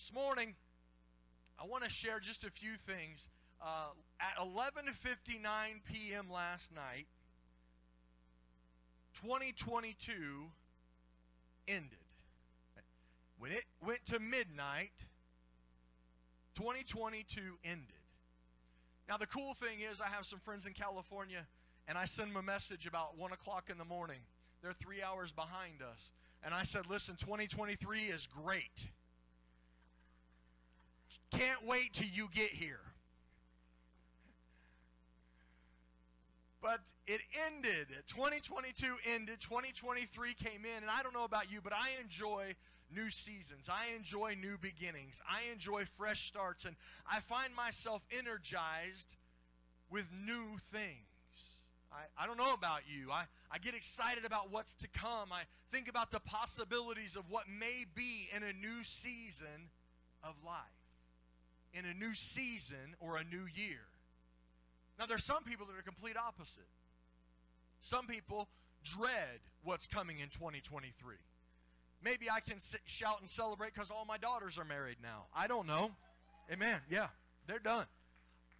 This morning, I want to share just a few things. Uh, at 11:59 p.m. last night, 2022 ended. When it went to midnight, 2022 ended. Now, the cool thing is, I have some friends in California, and I send them a message about 1 o'clock in the morning. They're three hours behind us. And I said, listen, 2023 is great. Can't wait till you get here. But it ended. 2022 ended. 2023 came in. And I don't know about you, but I enjoy new seasons. I enjoy new beginnings. I enjoy fresh starts. And I find myself energized with new things. I, I don't know about you. I, I get excited about what's to come. I think about the possibilities of what may be in a new season of life, in a new season or a new year. Now, there's some people that are complete opposite. Some people dread what's coming in 2023. Maybe I can sit, shout and celebrate because all my daughters are married now. I don't know. Amen. Yeah, they're done.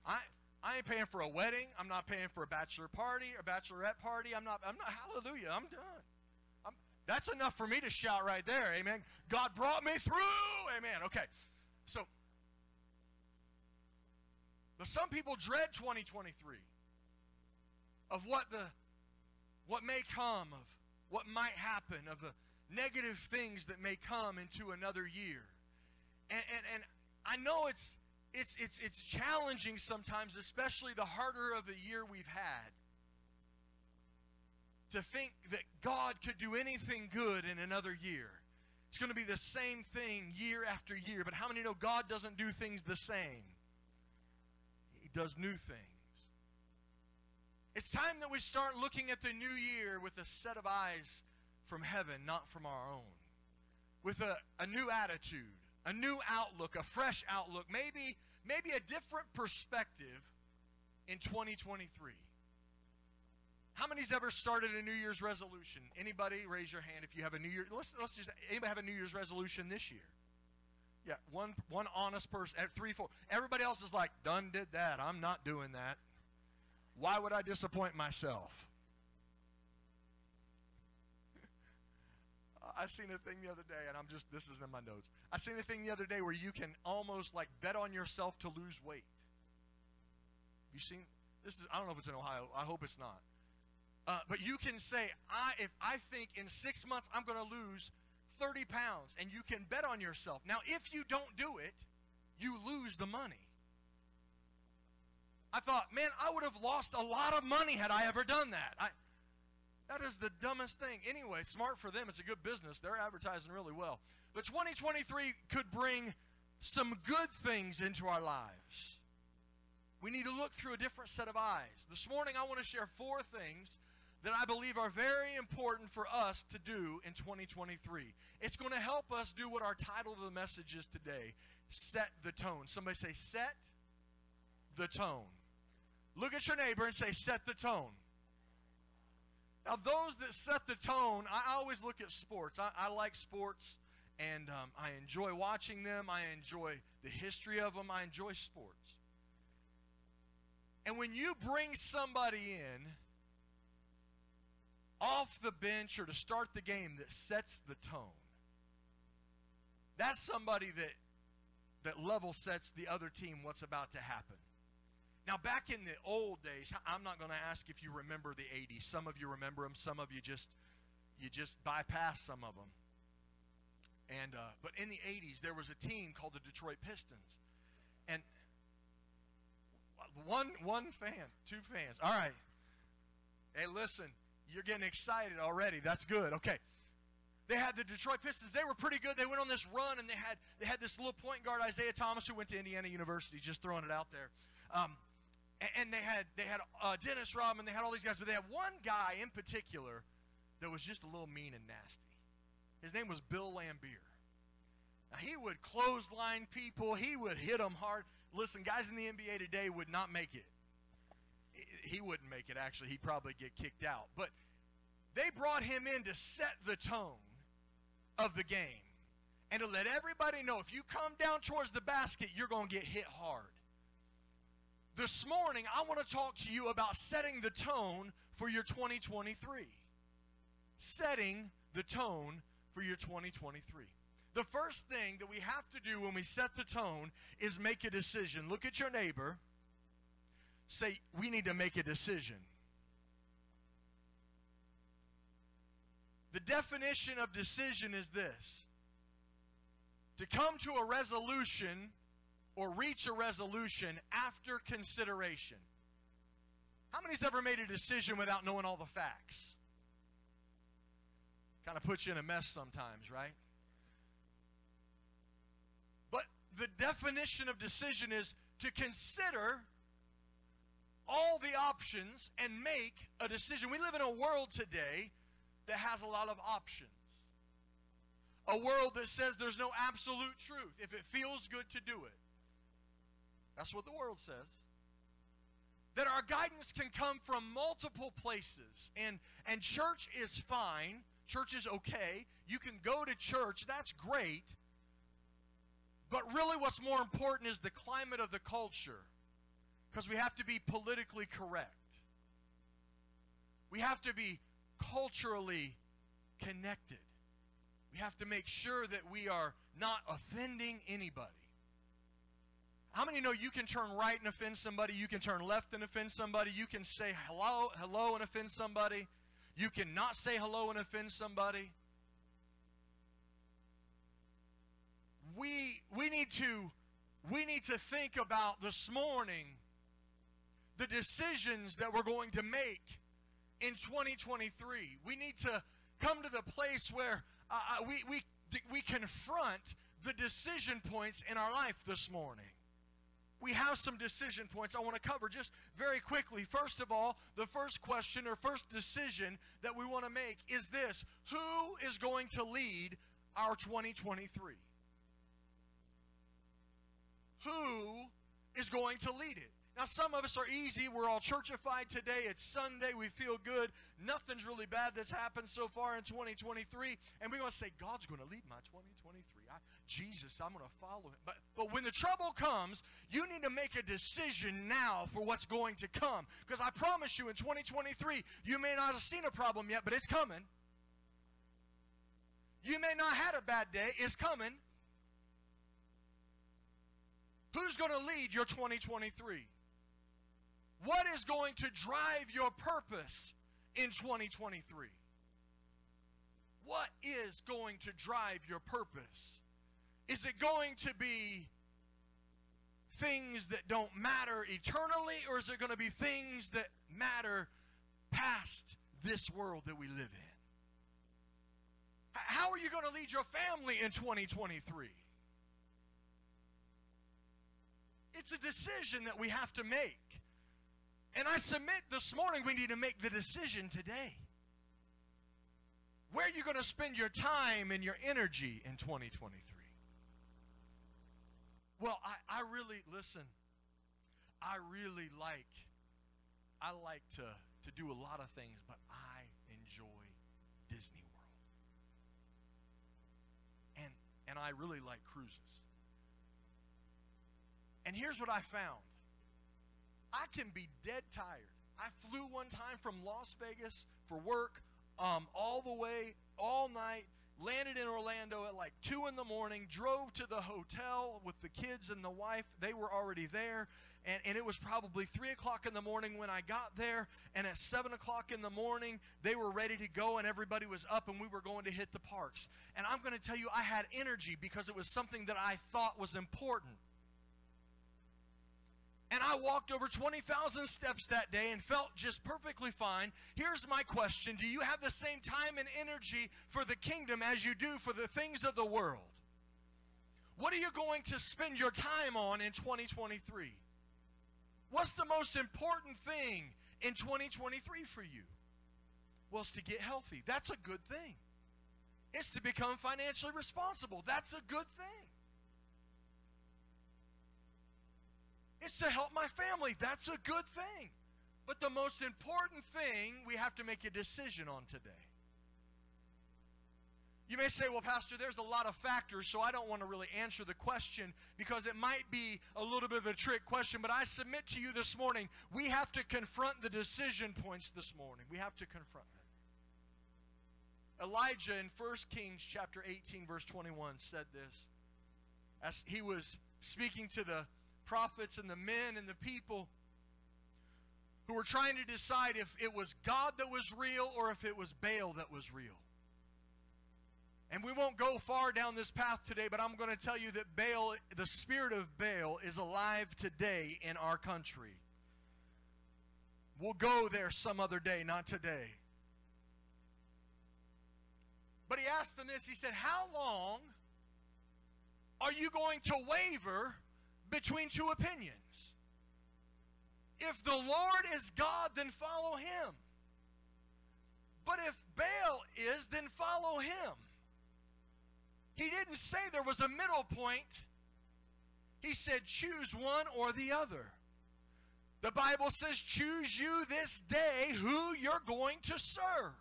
I I ain't paying for a wedding. I'm not paying for a bachelor party or bachelorette party. I'm not. I'm not. Hallelujah. I'm done. I'm, that's enough for me to shout right there. Amen. God brought me through. Amen. Okay. So, but some people dread 2023 of what the what may come, of what might happen, of the negative things that may come into another year. And and, and I know it's it's, it's, it's challenging sometimes, especially the harder of the year we've had, to think that God could do anything good in another year. It's going to be the same thing year after year. But how many know God doesn't do things the same? Does new things. It's time that we start looking at the new year with a set of eyes from heaven, not from our own. With a, a new attitude a new outlook, a fresh outlook, maybe maybe a different perspective in 2023. How many's ever started a New Year's resolution? Anybody raise your hand if you have a New Year. Let's let's just anybody have a New Year's resolution this year? Yeah, one one honest person at three, four. Everybody else is like, done did that. I'm not doing that. Why would I disappoint myself? I seen a thing the other day, and I'm just this is in my notes. I seen a thing the other day where you can almost like bet on yourself to lose weight. You seen this is I don't know if it's in Ohio. I hope it's not. Uh, but you can say, I if I think in six months I'm going to lose 30 pounds, and you can bet on yourself. Now, if you don't do it, you lose the money. I thought, man, I would have lost a lot of money had I ever done that. I, that is the dumbest thing. Anyway, smart for them. It's a good business. They're advertising really well. But 2023 could bring some good things into our lives. We need to look through a different set of eyes. This morning, I want to share four things that I believe are very important for us to do in 2023. It's going to help us do what our title of the message is today set the tone. Somebody say, set the tone. Look at your neighbor and say, set the tone. Now, those that set the tone, I always look at sports. I, I like sports, and um, I enjoy watching them. I enjoy the history of them. I enjoy sports. And when you bring somebody in off the bench or to start the game that sets the tone, that's somebody that that level sets the other team what's about to happen. Now, back in the old days, I'm not going to ask if you remember the 80s. Some of you remember them. Some of you just you just bypass some of them. And uh, but in the 80s, there was a team called the Detroit Pistons, and one one fan, two fans. All right. Hey, listen, you're getting excited already. That's good. Okay. They had the Detroit Pistons. They were pretty good. They went on this run, and they had they had this little point guard Isiah Thomas who went to Indiana University. Just throwing it out there. Um, and they had they had uh, Dennis Rodman, they had all these guys, but they had one guy in particular that was just a little mean and nasty. His name was Bill Laimbeer. Now he would clothesline people, he would hit them hard. Listen, guys in the NBA today would not make it. He wouldn't make it actually. He'd probably get kicked out. But they brought him in to set the tone of the game. and to let everybody know if you come down towards the basket, you're going to get hit hard. This morning, I want to talk to you about setting the tone for your 2023. Setting the tone for your 2023. The first thing that we have to do when we set the tone is make a decision. Look at your neighbor. Say, we need to make a decision. The definition of decision is this to come to a resolution or reach a resolution after consideration. How many's ever made a decision without knowing all the facts? Kind of puts you in a mess sometimes, right? But the definition of decision is to consider all the options and make a decision. We live in a world today that has a lot of options. A world that says there's no absolute truth. If it feels good to do it. That's what the world says. That our guidance can come from multiple places. And, and church is fine. Church is okay. You can go to church. That's great. But really, what's more important is the climate of the culture. Because we have to be politically correct. We have to be culturally connected. We have to make sure that we are not offending anybody. How many know you can turn right and offend somebody? You can turn left and offend somebody. You can say hello, hello and offend somebody. You can not say hello and offend somebody. We we need to we need to think about this morning the decisions that we're going to make in 2023. We need to come to the place where uh, uh, we, we, we confront the decision points in our life this morning. We have some decision points I want to cover just very quickly. First of all, the first question or first decision that we want to make is this Who is going to lead our 2023? Who is going to lead it? Now, some of us are easy. We're all churchified today. It's Sunday. We feel good. Nothing's really bad that's happened so far in 2023. And we're going to say, God's going to lead my 2023. I, Jesus, I'm going to follow him. But, but when the trouble comes, you need to make a decision now for what's going to come. Because I promise you, in 2023, you may not have seen a problem yet, but it's coming. You may not had a bad day. It's coming. Who's going to lead your 2023? What is going to drive your purpose in 2023? What is going to drive your purpose? Is it going to be things that don't matter eternally, or is it going to be things that matter past this world that we live in? How are you going to lead your family in 2023? It's a decision that we have to make. And I submit this morning we need to make the decision today. Where are you going to spend your time and your energy in 2023? Well, I, I really, listen, I really like, I like to, to do a lot of things, but I enjoy Disney World. And, and I really like cruises. And here's what I found I can be dead tired. I flew one time from Las Vegas for work um, all the way, all night, landed in Orlando at like 2 in the morning, drove to the hotel with the kids and the wife. They were already there. And, and it was probably 3 o'clock in the morning when I got there. And at 7 o'clock in the morning, they were ready to go and everybody was up and we were going to hit the parks. And I'm going to tell you, I had energy because it was something that I thought was important. And I walked over 20,000 steps that day and felt just perfectly fine. Here's my question Do you have the same time and energy for the kingdom as you do for the things of the world? What are you going to spend your time on in 2023? What's the most important thing in 2023 for you? Well, it's to get healthy. That's a good thing. It's to become financially responsible. That's a good thing. It's to help my family. That's a good thing. But the most important thing we have to make a decision on today. You may say, well, Pastor, there's a lot of factors, so I don't want to really answer the question because it might be a little bit of a trick question. But I submit to you this morning, we have to confront the decision points this morning. We have to confront them. Elijah in 1 Kings chapter 18, verse 21 said this as he was speaking to the prophets and the men and the people who were trying to decide if it was God that was real or if it was Baal that was real. And we won't go far down this path today, but I'm going to tell you that Baal, the spirit of Baal, is alive today in our country. We'll go there some other day, not today. But he asked them this He said, How long are you going to waver between two opinions? If the Lord is God, then follow him. But if Baal is, then follow him. He didn't say there was a middle point. He said, choose one or the other. The Bible says, choose you this day who you're going to serve.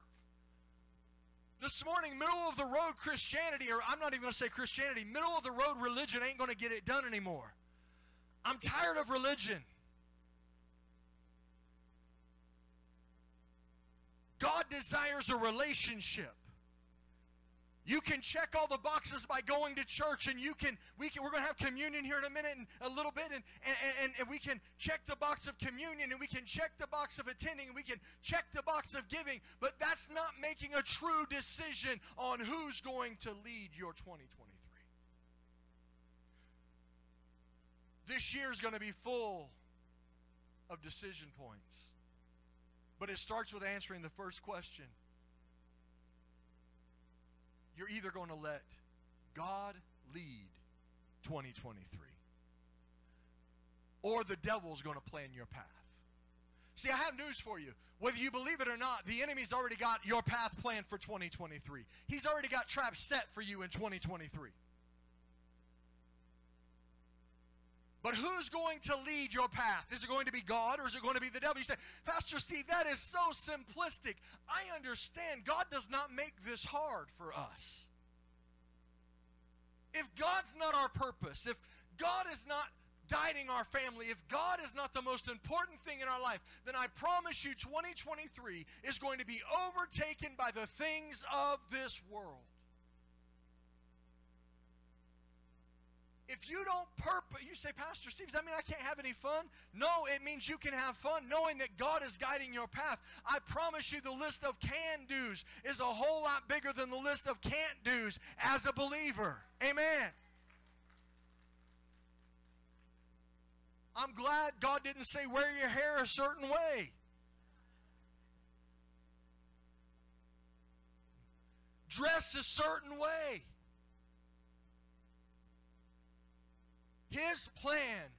This morning, middle of the road Christianity, or I'm not even going to say Christianity, middle of the road religion ain't going to get it done anymore. I'm tired of religion. God desires a relationship. You can check all the boxes by going to church, and you can we can we're going to have communion here in a minute and a little bit, and, and, and, and we can check the box of communion, and we can check the box of attending, and we can check the box of giving, but that's not making a true decision on who's going to lead your 2023. This year is going to be full of decision points. But it starts with answering the first question you're either going to let God lead 2023 or the devil's going to plan your path. See, I have news for you. Whether you believe it or not, the enemy's already got your path planned for 2023. He's already got traps set for you in 2023. But who's going to lead your path? Is it going to be God or is it going to be the devil? You say, Pastor Steve, that is so simplistic. I understand. God does not make this hard for us. If God's not our purpose, if God is not guiding our family, if God is not the most important thing in our life, then I promise you 2023 is going to be overtaken by the things of this world. If you don't purpose, you say, Pastor Steve, does that mean I can't have any fun? No, it means you can have fun knowing that God is guiding your path. I promise you, the list of can do's is a whole lot bigger than the list of can't do's as a believer. Amen. I'm glad God didn't say wear your hair a certain way. Dress a certain way. His plan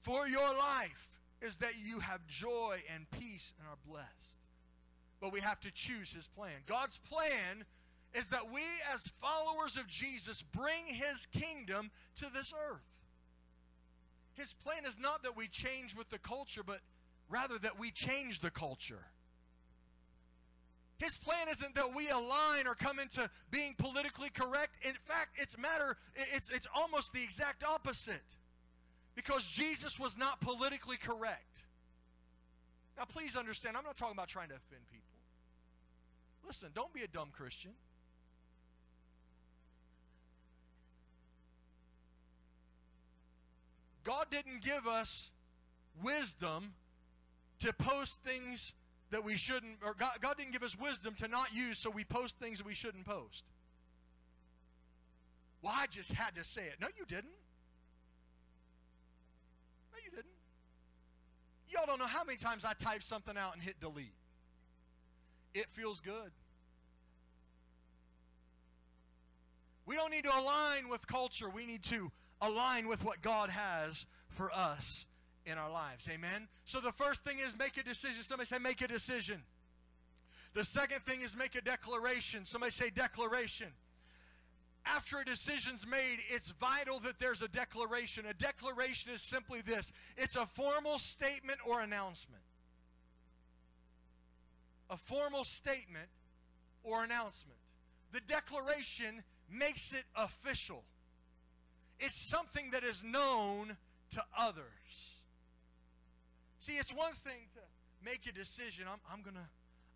for your life is that you have joy and peace and are blessed. But we have to choose His plan. God's plan is that we, as followers of Jesus, bring His kingdom to this earth. His plan is not that we change with the culture, but rather that we change the culture. His plan isn't that we align or come into being politically correct. In fact, it's matter it's it's almost the exact opposite. Because Jesus was not politically correct. Now please understand, I'm not talking about trying to offend people. Listen, don't be a dumb Christian. God didn't give us wisdom to post things that we shouldn't, or God, God didn't give us wisdom to not use, so we post things that we shouldn't post. Well, I just had to say it. No, you didn't. No, you didn't. Y'all don't know how many times I type something out and hit delete. It feels good. We don't need to align with culture. We need to align with what God has for us in our lives. Amen? So the first thing is make a decision. Somebody say, make a decision. The second thing is make a declaration. Somebody say, declaration. After a decision's made, it's vital that there's a declaration. A declaration is simply this it's a formal statement or announcement. A formal statement or announcement. the declaration makes it official. It's something that is known to others. See, it's one thing to make a decision. I'm, I'm gonna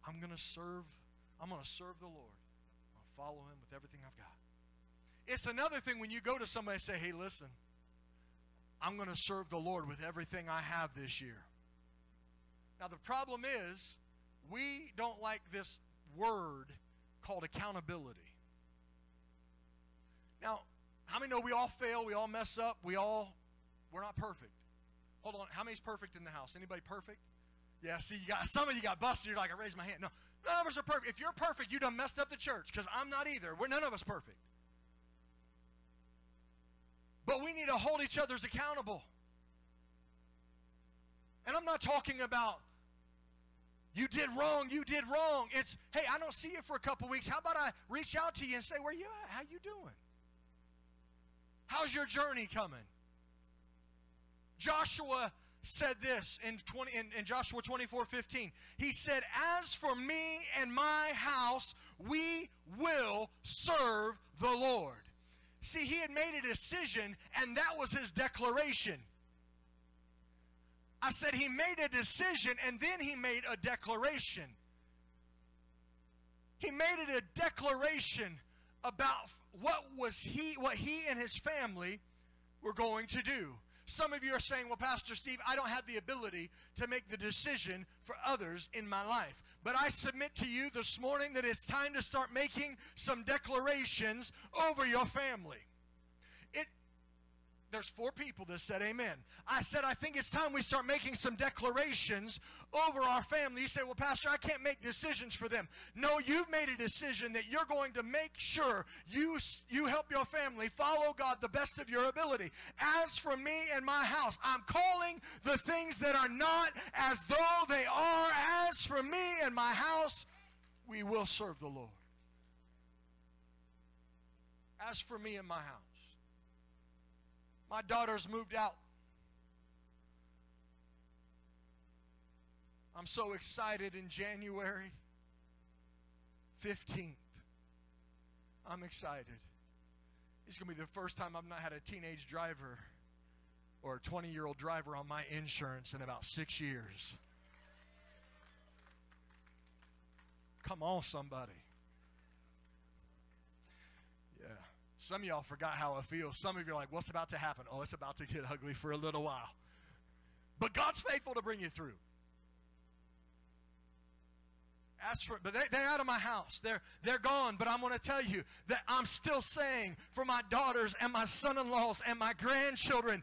I'm gonna serve, I'm gonna serve the Lord. I'm gonna follow him with everything I've got. It's another thing when you go to somebody and say, hey, listen, I'm gonna serve the Lord with everything I have this year. Now the problem is we don't like this word called accountability. Now, how many know we all fail, we all mess up, we all we're not perfect. Hold on, how many's perfect in the house? Anybody perfect? Yeah, see, you got some of you got busted. You're like, I raised my hand. No, none of us are perfect. If you're perfect, you done messed up the church because I'm not either. We're none of us perfect. But we need to hold each other's accountable. And I'm not talking about you did wrong, you did wrong. It's, hey, I don't see you for a couple weeks. How about I reach out to you and say, where you at? How you doing? How's your journey coming? Joshua said this in, 20, in, in, Joshua 24 15. He said, As for me and my house, we will serve the Lord. See, he had made a decision, and that was his declaration. I said he made a decision, and then he made a declaration. He made it a declaration about what was he what he and his family were going to do. Some of you are saying, well, Pastor Steve, I don't have the ability to make the decision for others in my life. But I submit to you this morning that it's time to start making some declarations over your family there's four people that said amen. I said, I think it's time we start making some declarations over our family. You say, well, Pastor, I can't make decisions for them. No, you've made a decision that you're going to make sure you, you help your family follow God the best of your ability. As for me and my house, I'm calling the things that are not as though they are. As for me and my house, we will serve the Lord. As for me and my house. My daughter's moved out. I'm so excited in January 15th. I'm excited. It's going to be the first time I've not had a teenage driver or a 20 year old driver on my insurance in about six years. Come on, somebody. Some of y'all forgot how it feels. Some of you are like, what's about to happen? Oh, it's about to get ugly for a little while. But God's faithful to bring you through. Ask for, but they, they're out of my house. They're, they're gone. But I'm going to tell you that I'm still saying for my daughters and my son in laws and my grandchildren,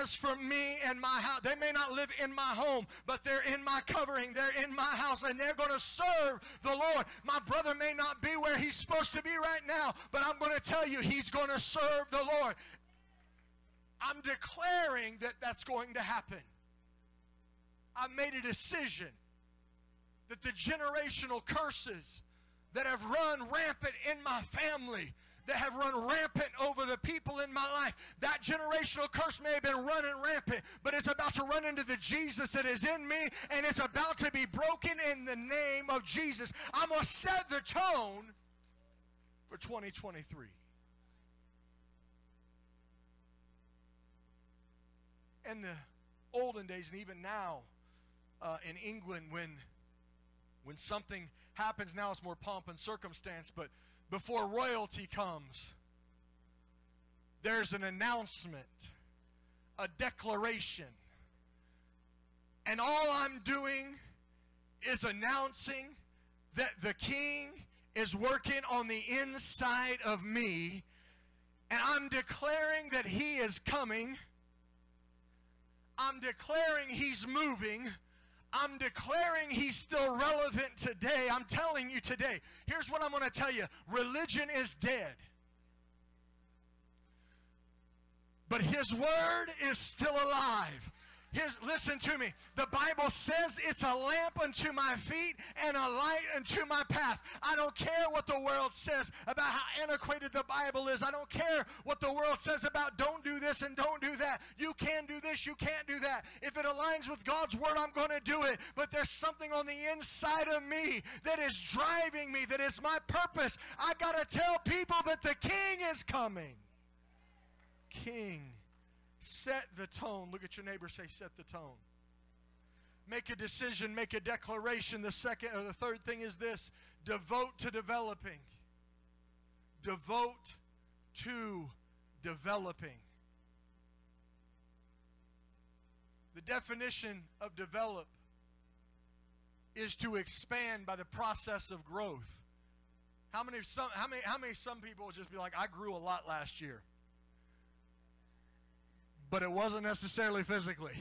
as for me and my house, they may not live in my home, but they're in my covering. They're in my house and they're going to serve the Lord. My brother may not be where he's supposed to be right now, but I'm going to tell you he's going to serve the Lord. I'm declaring that that's going to happen. I made a decision that the generational curses that have run rampant in my family, that have run rampant over the people in my life. That generational curse may have been running rampant, but it's about to run into the Jesus that is in me, and it's about to be broken in the name of Jesus. I'm going to set the tone for 2023. In the olden days, and even now uh, in England, when when something happens now, it's more pomp and circumstance, but before royalty comes, there's an announcement, a declaration. And all I'm doing is announcing that the king is working on the inside of me, and I'm declaring that he is coming. I'm declaring he's moving. I'm declaring he's still relevant today. I'm telling you today. Here's what I'm going to tell you religion is dead. But his word is still alive. His, listen to me. The Bible says it's a lamp unto my feet and a light unto my path. I don't care what the world says about how antiquated the Bible is. I don't care what the world says about don't do this and don't do that. You can do this, you can't do that. If it aligns with God's word, I'm going to do it. But there's something on the inside of me that is driving me, that is my purpose. I got to tell people that the king is coming. King Set the tone. Look at your neighbor, say, set the tone. Make a decision, make a declaration. The second or the third thing is this devote to developing. Devote to developing. The definition of develop is to expand by the process of growth. How many some how many how many some people will just be like, I grew a lot last year but it wasn't necessarily physically.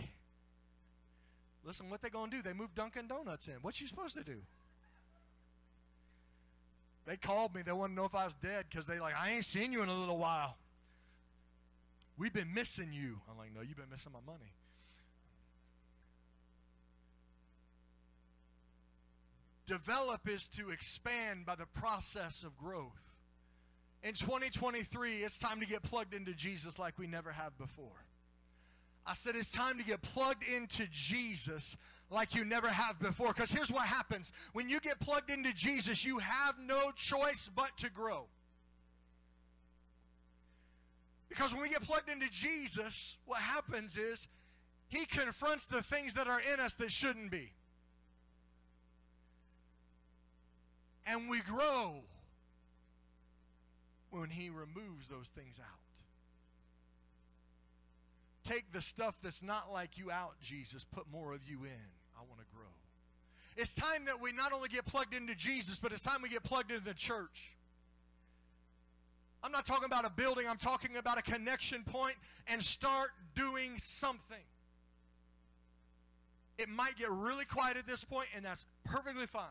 Listen, what they gonna do? They moved Dunkin' Donuts in. What you supposed to do? They called me. They want to know if I was dead because they like, I ain't seen you in a little while. We've been missing you. I'm like, no, you've been missing my money. Develop is to expand by the process of growth. In 2023, it's time to get plugged into Jesus like we never have before. I said it's time to get plugged into Jesus like you never have before. Because here's what happens when you get plugged into Jesus, you have no choice but to grow. Because when we get plugged into Jesus, what happens is he confronts the things that are in us that shouldn't be. And we grow when he removes those things out. Take the stuff that's not like you out, Jesus. Put more of you in. I want to grow. It's time that we not only get plugged into Jesus, but it's time we get plugged into the church. I'm not talking about a building, I'm talking about a connection point and start doing something. It might get really quiet at this point, and that's perfectly fine.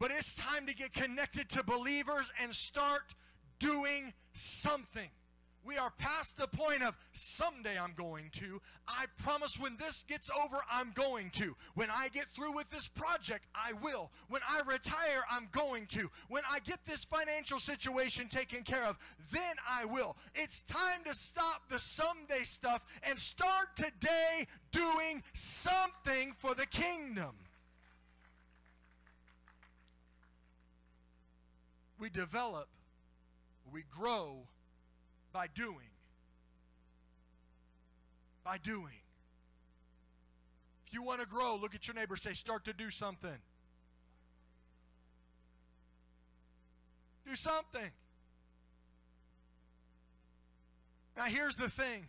But it's time to get connected to believers and start doing something. We are past the point of someday I'm going to. I promise when this gets over, I'm going to. When I get through with this project, I will. When I retire, I'm going to. When I get this financial situation taken care of, then I will. It's time to stop the someday stuff and start today doing something for the kingdom. We develop, we grow by doing. By doing. If you want to grow, look at your neighbor say, start to do something. Do something. Now, here's the thing.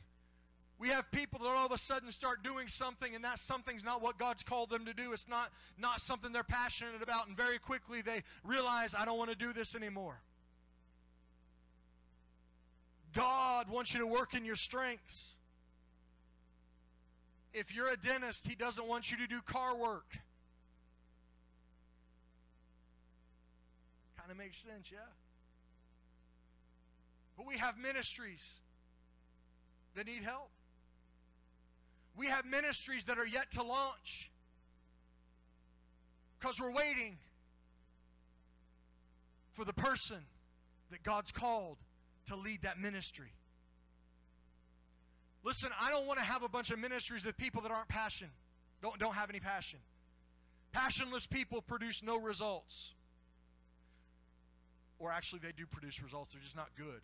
We have people that all of a sudden start doing something, and that something's not what God's called them to do. It's not, not something they're passionate about, and very quickly they realize, I don't want to do this anymore. God wants you to work in your strengths. If you're a dentist, he doesn't want you to do car work. Kind of makes sense, yeah? But we have ministries that need help. We have ministries that are yet to launch because we're waiting for the person that God's called to lead that ministry. Listen, I don't want to have a bunch of ministries of people that aren't passion, don't, don't have any passion. Passionless people produce no results. Or actually, they do produce results, they're just not good.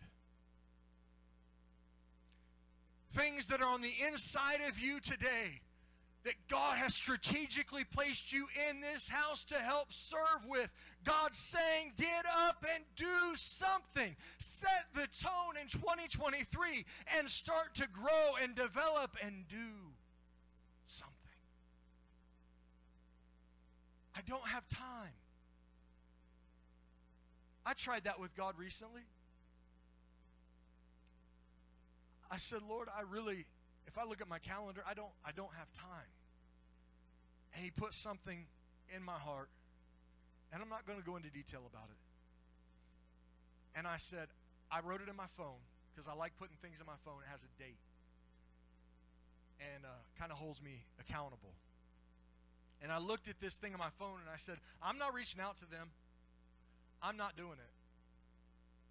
Things that are on the inside of you today that God has strategically placed you in this house to help serve with. God's saying, get up and do something. Set the tone in 2023 and start to grow and develop and do something. I don't have time. I tried that with God recently. I said, Lord, I really if I look at my calendar, I don't I don't have time. And he put something in my heart, and I'm not going to go into detail about it. And I said, I wrote it in my phone because I like putting things in my phone. It has a date. And uh, kind of holds me accountable. And I looked at this thing on my phone and I said, I'm not reaching out to them. I'm not doing it.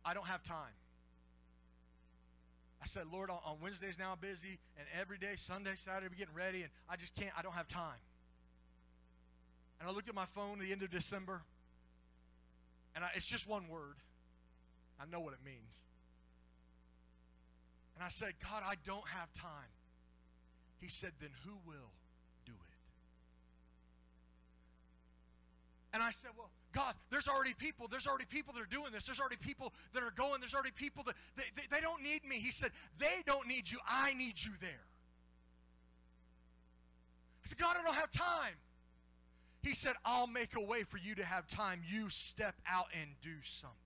I don't have time. I said, Lord, on, Wednesdays now I'm busy, and every day, Sunday, Saturday, we're getting ready, and I just can't, I don't have time. And I looked at my phone at the end of December, and I, it's just one word. I know what it means. And I said, God, I don't have time. He said, then who will do it? And I said, well, God, there's already people. There's already people that are doing this. There's already people that are going. There's already people that they, they, they don't need me. He said, they don't need you. I need you there. I said, God, I don't have time. He said, I'll make a way for you to have time. You step out and do something.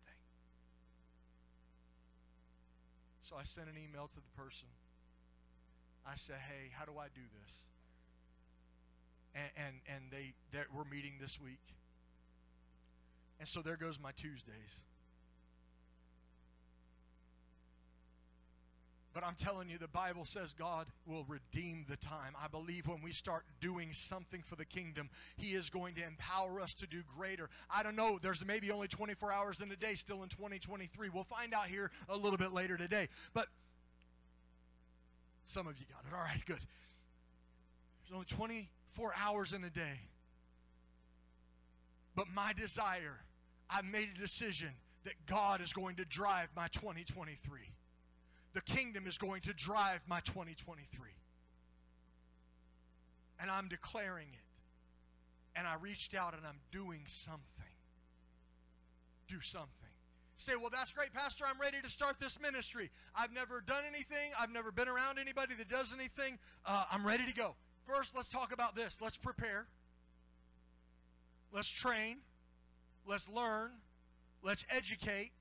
So I sent an email to the person. I said, hey, how do I do this? And, and, and they, we're meeting this week. And so there goes my Tuesdays. But I'm telling you, the Bible says God will redeem the time. I believe when we start doing something for the kingdom, He is going to empower us to do greater. I don't know, there's maybe only 24 hours in a day still in 2023. We'll find out here a little bit later today. But some of you got it. All right, good. There's only 24 hours in a day. But my desire I made a decision that God is going to drive my 2023. The kingdom is going to drive my 2023. And I'm declaring it. And I reached out and I'm doing something. Do something. Say, well, that's great, Pastor. I'm ready to start this ministry. I've never done anything. I've never been around anybody that does anything. Uh, I'm ready to go. First, let's talk about this. Let's prepare. Let's train. Let's learn. Let's educate.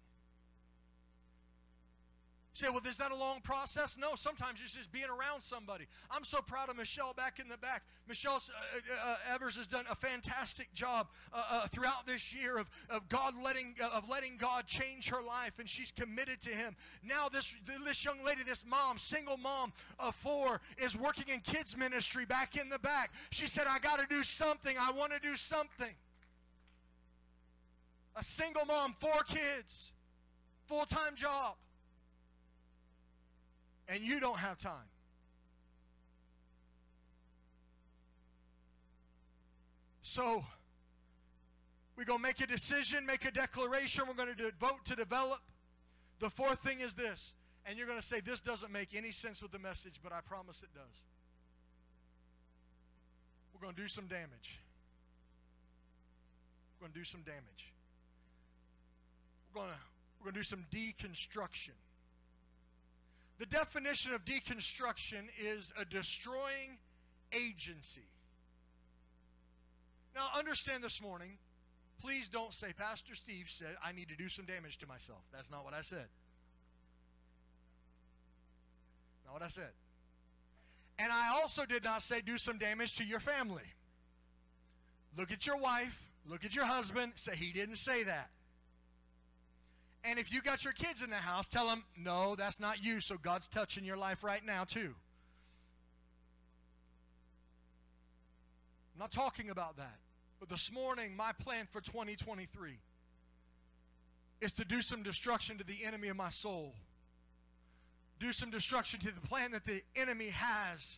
You say, well, is that a long process? No, sometimes it's just being around somebody. I'm so proud of Michelle back in the back. Michelle uh, uh, uh Evers has done a fantastic job uh, uh, throughout this year of, of God letting uh, of letting God change her life, and she's committed to Him. Now, this this young lady, this mom, single mom of four, is working in kids ministry back in the back. She said, "I got to do something. I want to do something." A single mom, four kids, full time job. And you don't have time. So, we're going to make a decision, make a declaration. We're going to vote to develop. The fourth thing is this. And you're going to say, This doesn't make any sense with the message, but I promise it does. We're going to do some damage. We're going to do some damage we're to we're to do some deconstruction. The definition of deconstruction is a destroying agency. Now, understand this morning, please don't say, Pastor Steve said, I need to do some damage to myself. That's not what I said. Not what I said. And I also did not say, do some damage to your family. Look at your wife, look at your husband, say, he didn't say that. And if you got your kids in the house, tell them, no, that's not you, so God's touching your life right now, too. I'm not talking about that. But this morning, my plan for 2023 is to do some destruction to the enemy of my soul. Do some destruction to the plan that the enemy has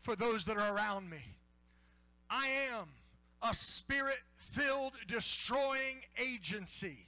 for those that are around me. I am a spirit filled destroying agency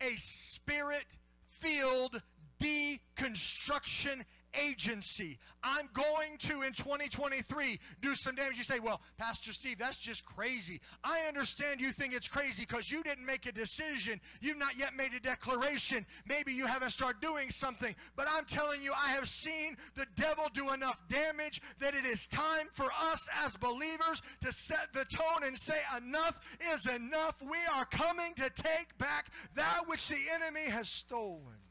a spirit filled deconstruction agency. I'm going to, in 2023, do some damage. You say, well, Pastor Steve, that's just crazy. I understand you think it's crazy because you didn't make a decision. You've not yet made a declaration. Maybe you haven't started doing something. But I'm telling you, I have seen the devil do enough damage that it is time for us as believers to set the tone and say, enough is enough. We are coming to take back that which the enemy has stolen.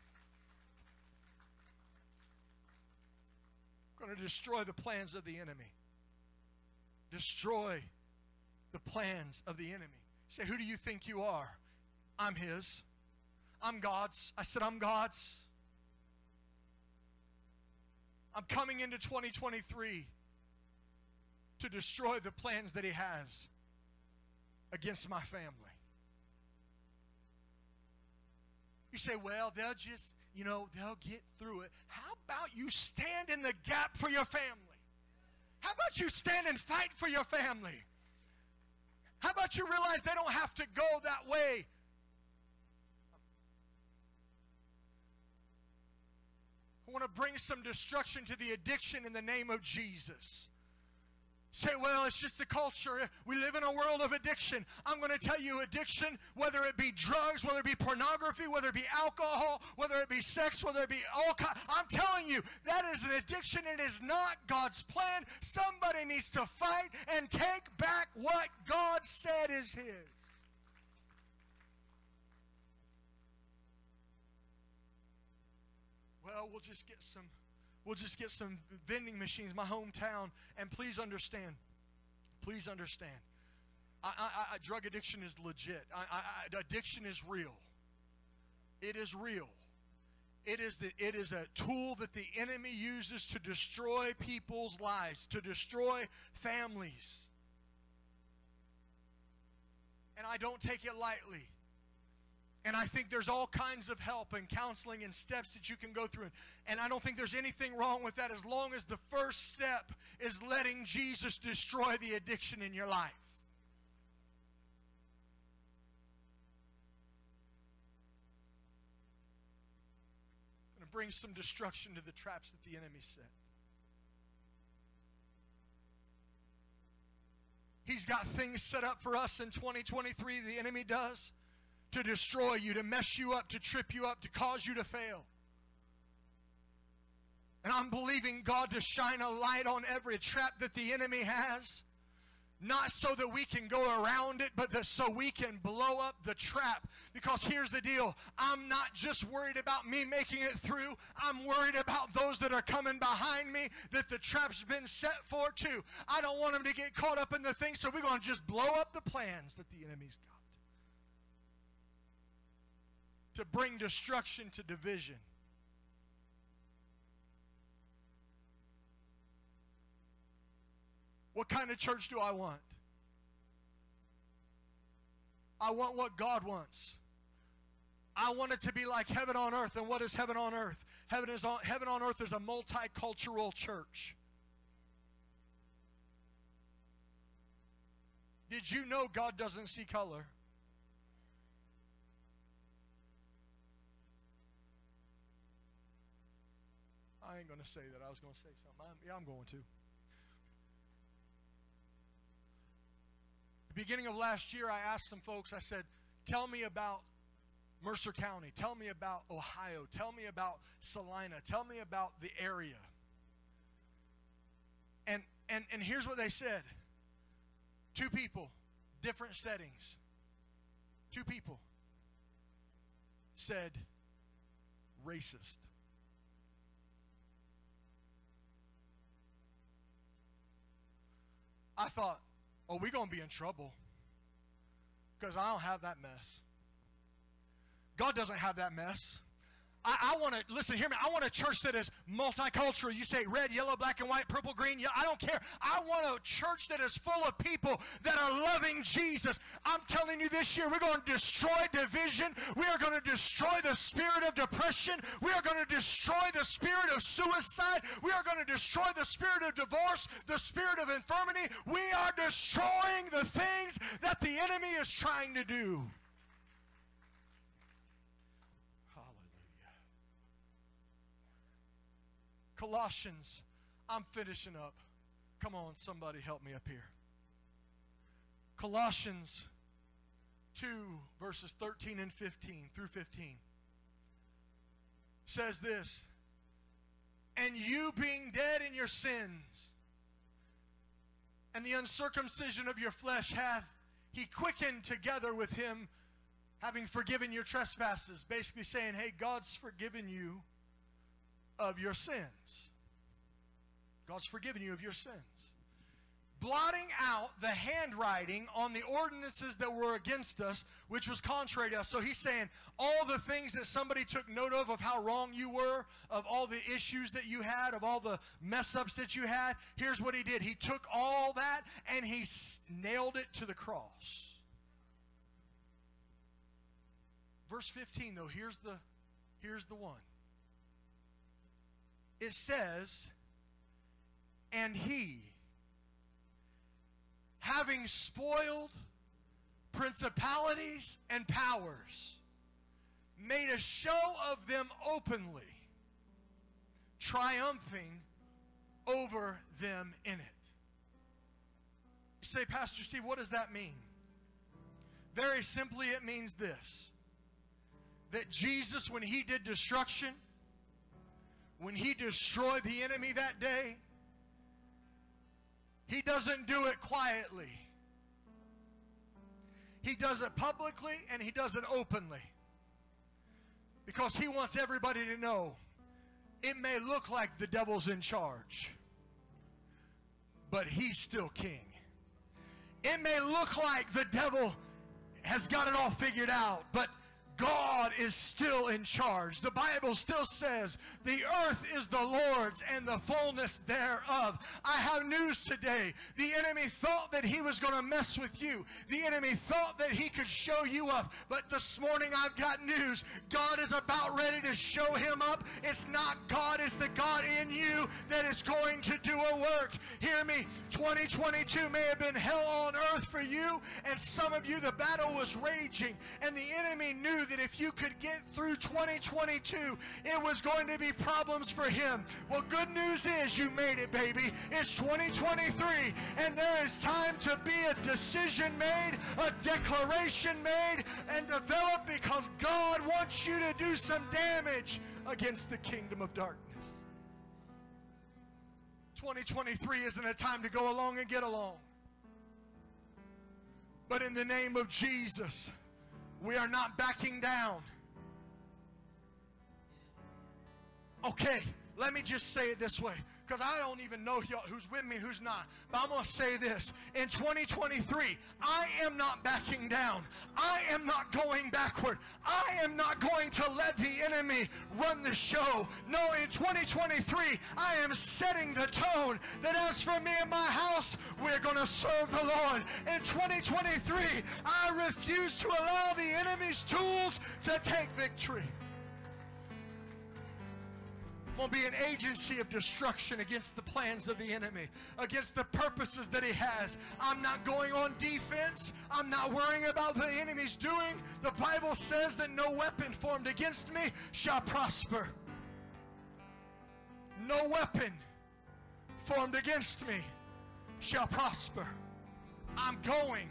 Going to destroy the plans of the enemy. Destroy the plans of the enemy. Say, who do you think you are? I'm his. I'm God's. I said, I'm God's. I'm coming into 2023 to destroy the plans that he has against my family. You say, well, they'll just, you know, they'll get through it. How about you stand in the gap for your family? How about you stand and fight for your family? How about you realize they don't have to go that way? I want to bring some destruction to the addiction in the name of Jesus. Say, well, it's just a culture. We live in a world of addiction. I'm going to tell you addiction, whether it be drugs, whether it be pornography, whether it be alcohol, whether it be sex, whether it be all kind. I'm telling you, that is an addiction. It is not God's plan. Somebody needs to fight and take back what God said is His. Well, we'll just get some we'll just get some vending machines, my hometown. And please understand, please understand, I, I, I, drug addiction is legit. addiction is real. It is real. It is, the, it is a tool that the enemy uses to destroy people's lives, to destroy families. And I don't take it lightly. And I think there's all kinds of help and counseling and steps that you can go through. And I don't think there's anything wrong with that as long as the first step is letting Jesus destroy the addiction in your life. Going to bring some destruction to the traps that the enemy set. He's got things set up for us in 2023, the enemy does to destroy you, to mess you up, to trip you up, to cause you to fail. And I'm believing God to shine a light on every trap that the enemy has. Not so that we can go around it, but so we can blow up the trap. Because here's the deal I'm not just worried about me making it through, I'm worried about those that are coming behind me that the trap's been set for too. I don't want them to get caught up in the thing, so we're going to just blow up the plans that the enemy's got. To bring destruction to division. What kind of church do I want? I want what God wants. I want it to be like heaven on earth. And what is heaven on earth? Heaven is on heaven on earth is a multicultural church. Did you know God doesn't see color? I ain't going to say that. I was going to say something. I'm, yeah, I'm going to. The beginning of last year, I asked some folks, I said, tell me about Mercer County. Tell me about Ohio. Tell me about Celina. Tell me about the area. And, and, and here's what they said two people, different settings. Two people said racist. I thought, oh, we're going to be in trouble because I don't have that mess. God doesn't have that mess. I, I want to, listen, hear me. I want a church that is multicultural. You say red, yellow, black, and white, purple, green. I don't care. I want a church that is full of people that are loving Jesus. I'm telling you this year, we're going to destroy division. We are going to destroy the spirit of depression. We are going to destroy the spirit of suicide. We are going to destroy the spirit of divorce, the spirit of infirmity. We are destroying the things that the enemy is trying to do. Colossians, I'm finishing up. Come on, somebody help me up here. Colossians 2, verses 13 and 15 through 15 says this And you being dead in your sins, and the uncircumcision of your flesh hath he quickened together with him, having forgiven your trespasses. Basically saying, hey, God's forgiven you of your sins. God's forgiven you of your sins. blotting out the handwriting on the ordinances that were against us, which was contrary to us. So he's saying all the things that somebody took note of, of how wrong you were, of all the issues that you had, of all the mess ups that you had, here's what he did. He took all that and he nailed it to the cross. Verse 15, though, here's the, here's the one. It says, and he, having spoiled principalities and powers, made a show of them openly, triumphing over them in it. You say, Pastor Steve, what does that mean? Very simply, it means this that Jesus, when he did destruction, when he destroyed the enemy that day, he doesn't do it quietly. He does it publicly and he does it openly. Because he wants everybody to know it may look like the devil's in charge, but he's still king. It may look like the devil has got it all figured out, but God is still in charge. The Bible still says the earth is the Lord's and the fullness thereof. I have news today. The enemy thought that he was going to mess with you. The enemy thought that he could show you up. But this morning I've got news. God is about ready to show him up. It's not God, it's the God in you that is going to do a work. Hear me. 2022 may have been hell on earth for you, and some of you, the battle was raging, and the enemy knew that if you could get through 2022, it was going to be problems for him. Well, good news is you made it, baby. It's 2023, and there is time to be a decision made, a declaration made, and developed because God wants you to do some damage against the kingdom of darkness. 2023 isn't a time to go along and get along. But in the name of Jesus, we are not backing down. Okay, let me just say it this way because I don't even know who's with me, who's not. But I'm going to say this. In 2023, I am not backing down. I am not going backward. I am not going to let the enemy run the show. No, in 2023, I am setting the tone that as for me and my house, we're going to serve the Lord. In 2023, I refuse to allow the enemy's tools to take victory will be an agency of destruction against the plans of the enemy, against the purposes that he has. I'm not going on defense. I'm not worrying about the enemy's doing. The Bible says that no weapon formed against me shall prosper. No weapon formed against me shall prosper. I'm going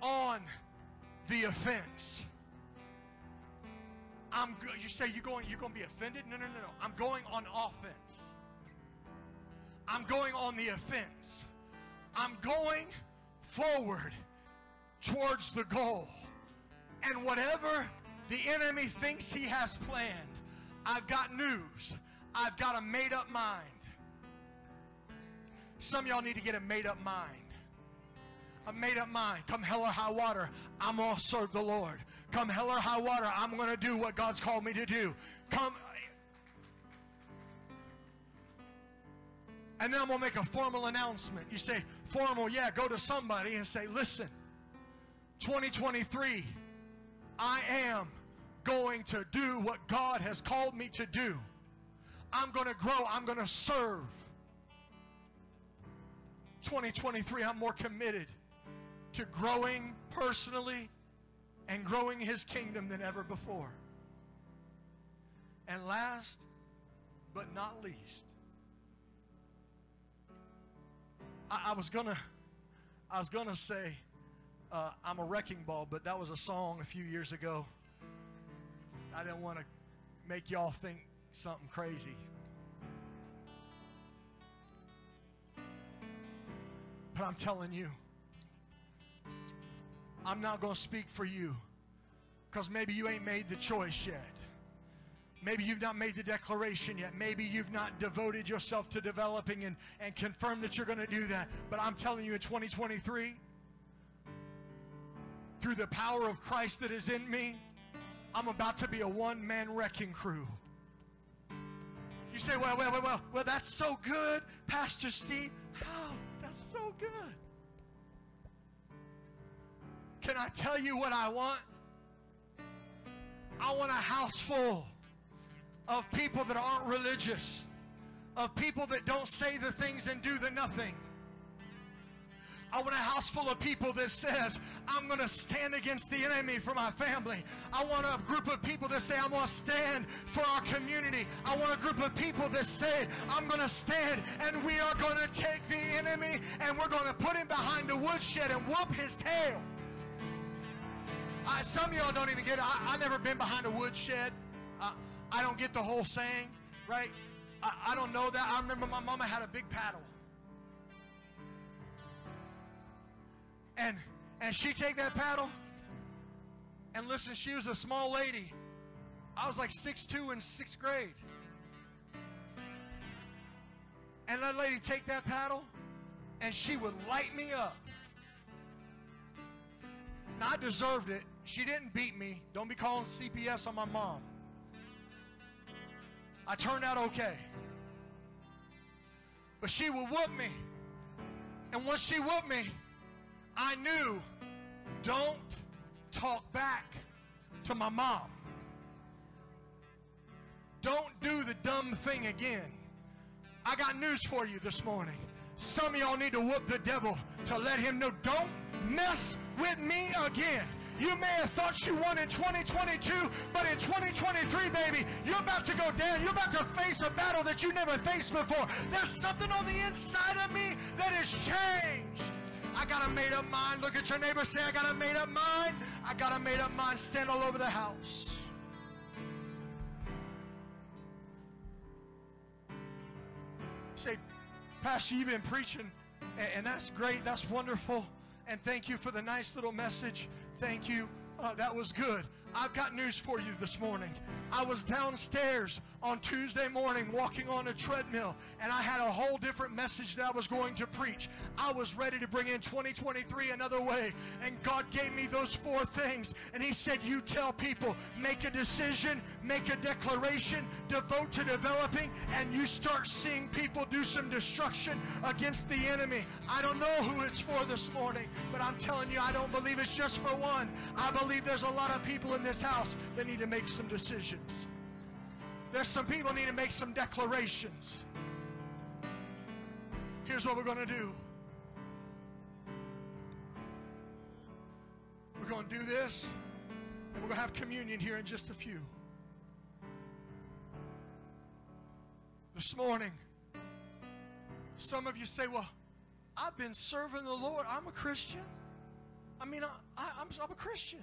on the offense. I'm you say you're going you're going to be offended? No, no, no, no. I'm going on offense. I'm going on the offense. I'm going forward towards the goal. And whatever the enemy thinks he has planned, I've got news. I've got a made up mind. Some y'all need to get a made up mind. A made up mind. Come hell or high water, I'm going to serve the Lord. Come hell or high water, I'm going to do what God's called me to do. Come. And then I'm going to make a formal announcement. You say, formal, yeah, go to somebody and say, listen, 2023, I am going to do what God has called me to do. I'm going to grow, I'm going to serve. 2023, I'm more committed to growing personally and growing his kingdom than ever before. And last but not least, I, I was gonna, I was gonna say, uh, I'm a wrecking ball, but that was a song a few years ago. I didn't want to make y'all think something crazy. But I'm telling you, I'm not going to speak for you because maybe you ain't made the choice yet. Maybe you've not made the declaration yet. Maybe you've not devoted yourself to developing and, and confirmed that you're going to do that. But I'm telling you, in 2023, through the power of Christ that is in me, I'm about to be a one man wrecking crew. You say, well, well, well, well, well, that's so good, Pastor Steve. Oh, that's so good. Can I tell you what I want? I want a house full of people that aren't religious, of people that don't say the things and do the nothing. I want a house full of people that says, I'm going to stand against the enemy for my family. I want a group of people that say, I'm going to stand for our community. I want a group of people that say, I'm going to stand and we are going to take the enemy and we're going to put him behind the woodshed and whoop his tail. I, some of y'all don't even get it. I, have never been behind a woodshed. Uh, I don't get the whole saying, right? I, I don't know that. I remember my mama had a big paddle. And and she take that paddle. And listen, she was a small lady. I was like six two in sixth grade. And that lady take that paddle, and she would light me up. Now, I deserved it. She didn't beat me. Don't be calling CPS on my mom. I turned out okay. But she would whoop me. And once she whooped me, I knew don't talk back to my mom. Don't do the dumb thing again. I got news for you this morning. Some of y'all need to whoop the devil to let him know don't mess with me again. You may have thought you won in 2022, but in 2023, baby, you're about to go down. You're about to face a battle that you never faced before. There's something on the inside of me that has changed. I got a made up mind. Look at your neighbor say, I got a made up mind. I got a made up mind. Stand all over the house. Say, Pastor, you've been preaching, and that's great. That's wonderful. And thank you for the nice little message. Thank you. Uh, that was good. I've got news for you this morning. I was downstairs on Tuesday morning walking on a treadmill, and I had a whole different message that I was going to preach. I was ready to bring in 2023 another way, and God gave me those four things. And He said, You tell people, make a decision, make a declaration, devote to developing, and you start seeing people do some destruction against the enemy. I don't know who it's for this morning, but I'm telling you, I don't believe it's just for one. I believe there's a lot of people in this house that need to make some decisions. There's some people need to make some declarations. Here's what we're going to do. We're going to do this, and we're going to have communion here in just a few. This morning, some of you say, Well, I've been serving the Lord. I'm a Christian. I mean, I, am I'm a Christian.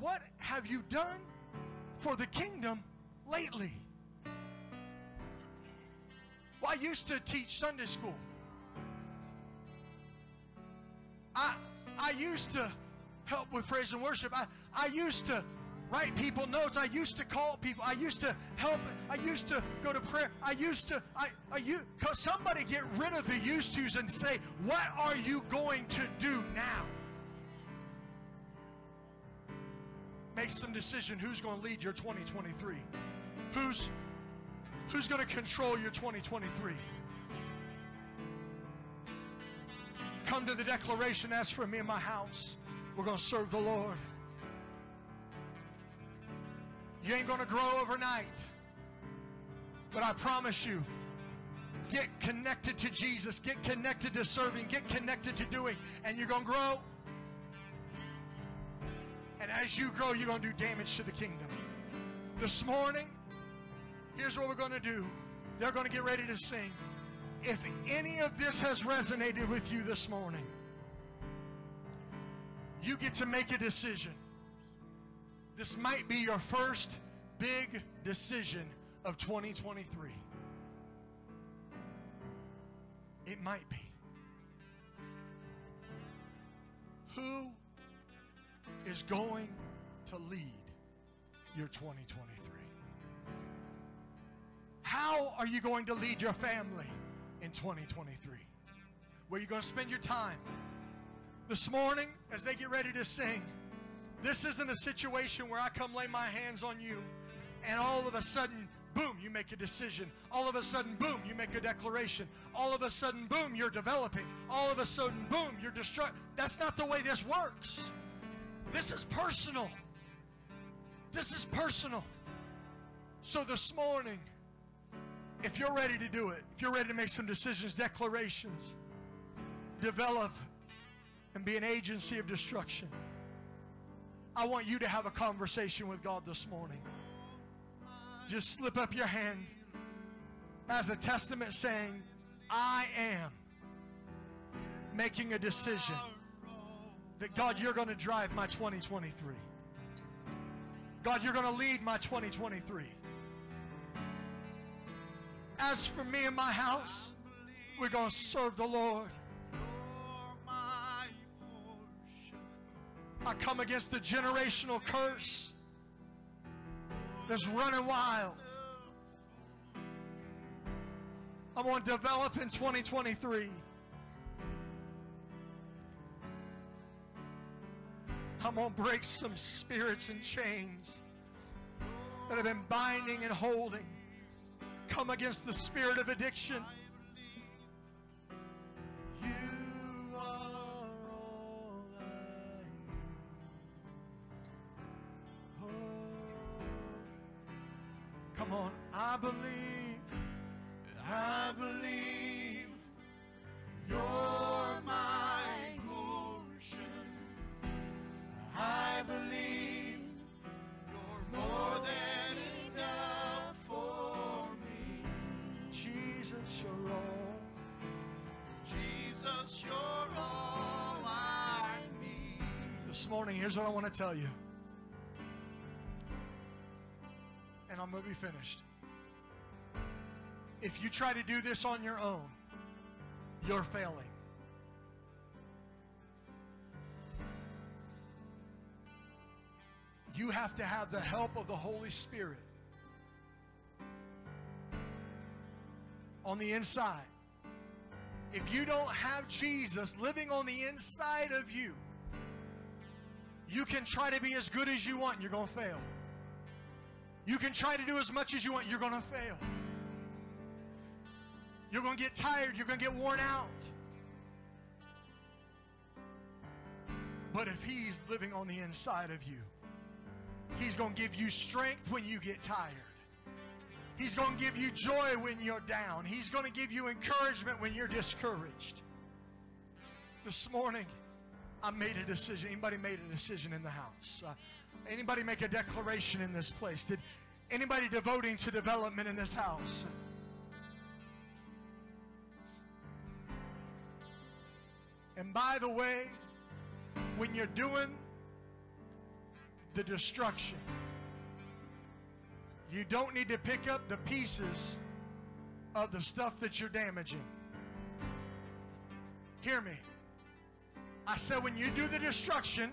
What have you done for the kingdom lately? Well, I used to teach Sunday school. I, I used to help with praise and worship. I, I used to write people notes. I used to call people. I used to help. I used to go to prayer. I used to, I, I you, cause somebody get rid of the used tos and say, what are you going to do now? Make some decision who's going to lead your 2023. Who's who's going to control your 2023? Come to the declaration, ask for me in my house. We're going to serve the Lord. You ain't going to grow overnight. But I promise you, get connected to Jesus, get connected to serving, get connected to doing, and you're going to grow. And as you grow, you're going to do damage to the kingdom. This morning, here's what we're going to do. They're going to get ready to sing. If any of this has resonated with you this morning, you get to make a decision. This might be your first big decision of 2023. It might be. Who is going to lead your 2023? How are you going to lead your family in 2023? Where are you going to spend your time? This morning, as they get ready to sing, this isn't a situation where I come lay my hands on you and all of a sudden, boom, you make a decision. All of a sudden, boom, you make a declaration. All of a sudden, boom, you're developing. All of a sudden, boom, you're destroying. That's not the way this works. This is personal. This is personal. So this morning, if you're ready to do it, if you're ready to make some decisions, declarations, develop and be an agency of destruction, I want you to have a conversation with God this morning. Just slip up your hand as a testament saying, I am making a decision that God, you're going to drive my 2023. God, you're going to lead my 2023. As for me and my house, we're going to serve the Lord. I come against the generational curse that's running wild. I want to develop in 2023. I'm going to break some spirits and chains that have been binding and holding. Come against the spirit of addiction. Come on, I believe, I believe you're my I believe you're more than enough for me. Jesus, you're all. Jesus, you're all I need. This morning, here's what I want to tell you. And I'm going to be finished. If you try to do this on your own, you're failing. You have to have the help of the Holy Spirit on the inside. If you don't have Jesus living on the inside of you, you can try to be as good as you want, and you're going to fail. You can try to do as much as you want, you're going to fail. You're going to get tired, you're going to get worn out. But if He's living on the inside of you, He's going to give you strength when you get tired. He's going to give you joy when you're down. He's going to give you encouragement when you're discouraged. This morning, I made a decision. Anybody made a decision in the house? Uh, anybody make a declaration in this place? Did anybody devoting to development in this house? And by the way, when you're doing the destruction, you don't need to pick up the pieces of the stuff that you're damaging. Hear me. I said, when you do the destruction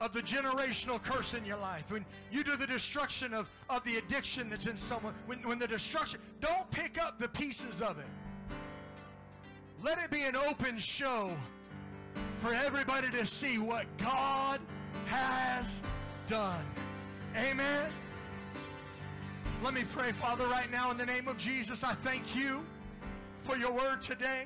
of the generational curse in your life, when you do the destruction of, of the addiction that's in someone, when, when the destruction, don't pick up the pieces of it. Let it be an open show for everybody to see what God has done. Amen. Let me pray, Father, right now in the name of Jesus. I thank you for your word today.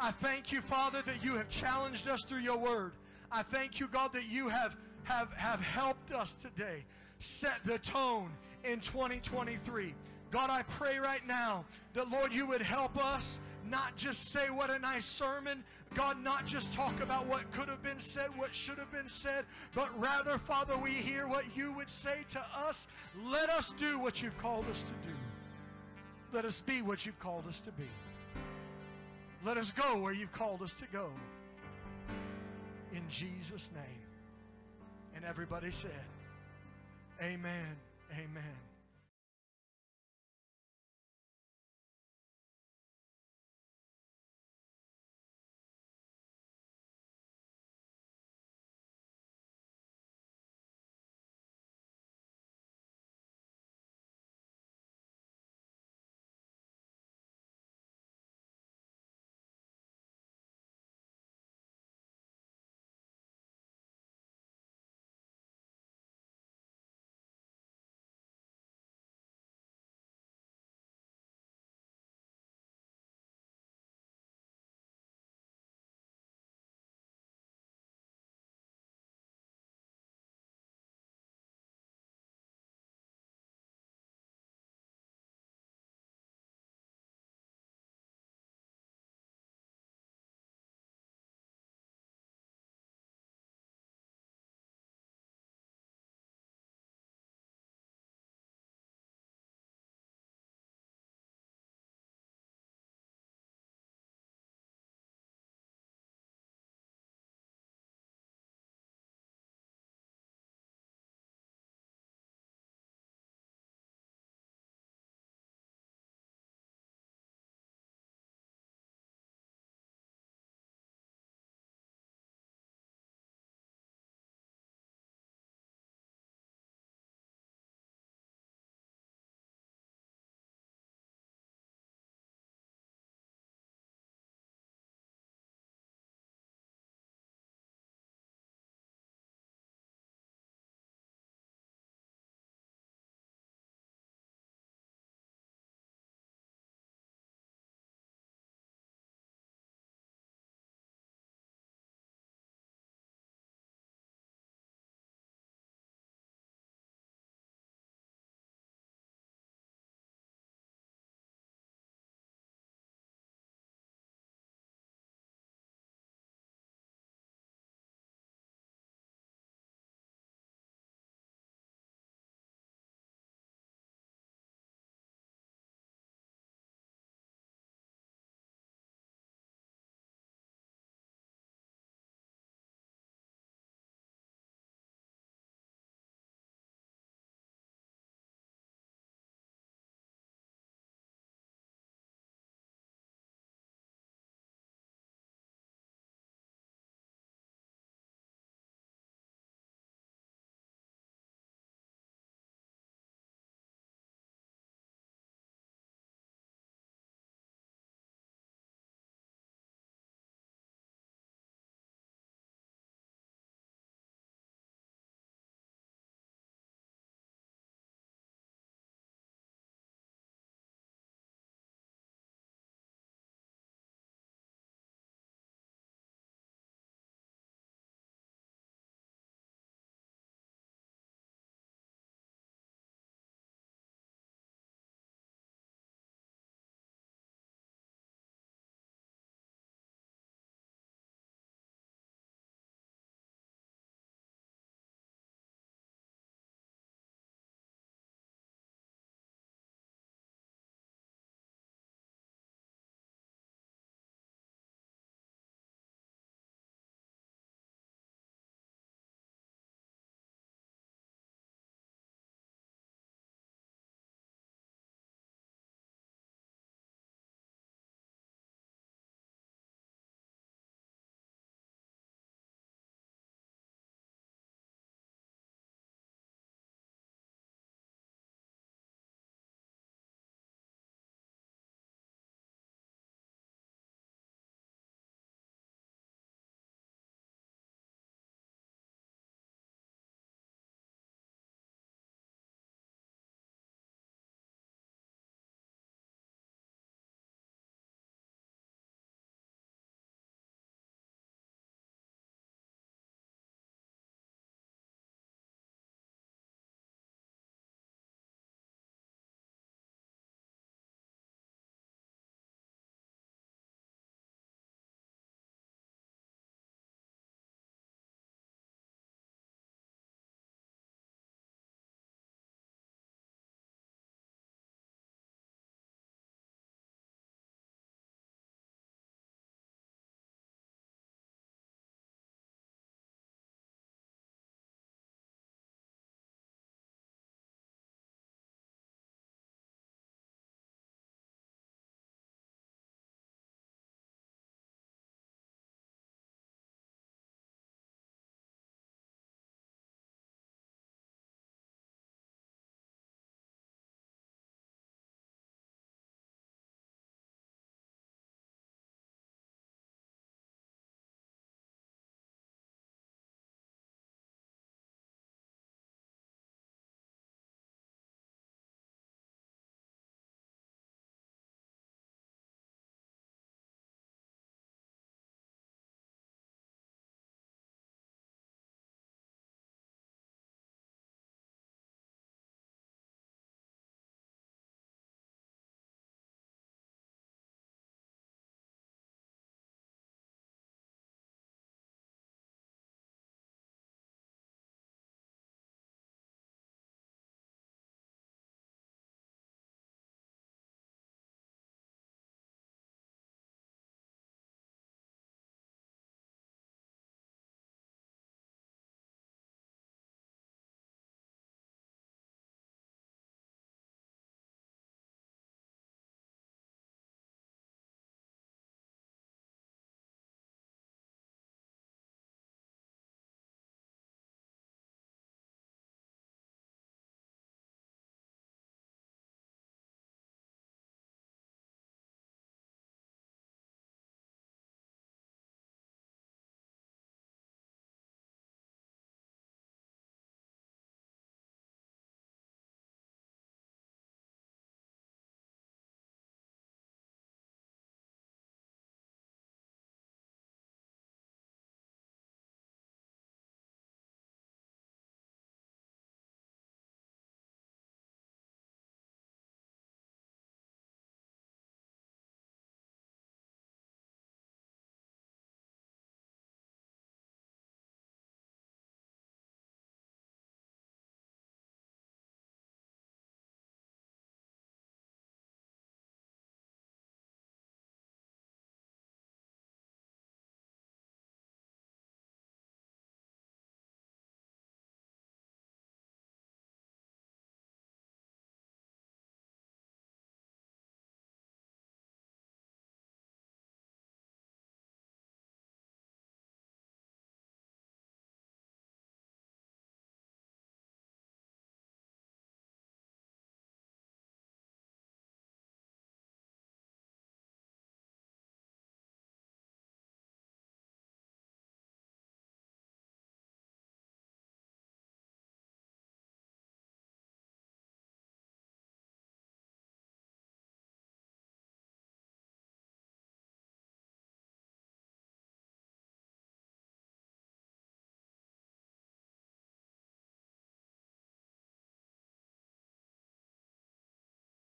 I thank you, Father, that you have challenged us through your word. I thank you, God, that you have, have, have helped us today set the tone in 2023. God, I pray right now that, Lord, you would help us not just say what a nice sermon, God, not just talk about what could have been said, what should have been said, but rather, Father, we hear what you would say to us. Let us do what you've called us to do. Let us be what you've called us to be. Let us go where you've called us to go. In Jesus' name. And everybody said, Amen. Amen.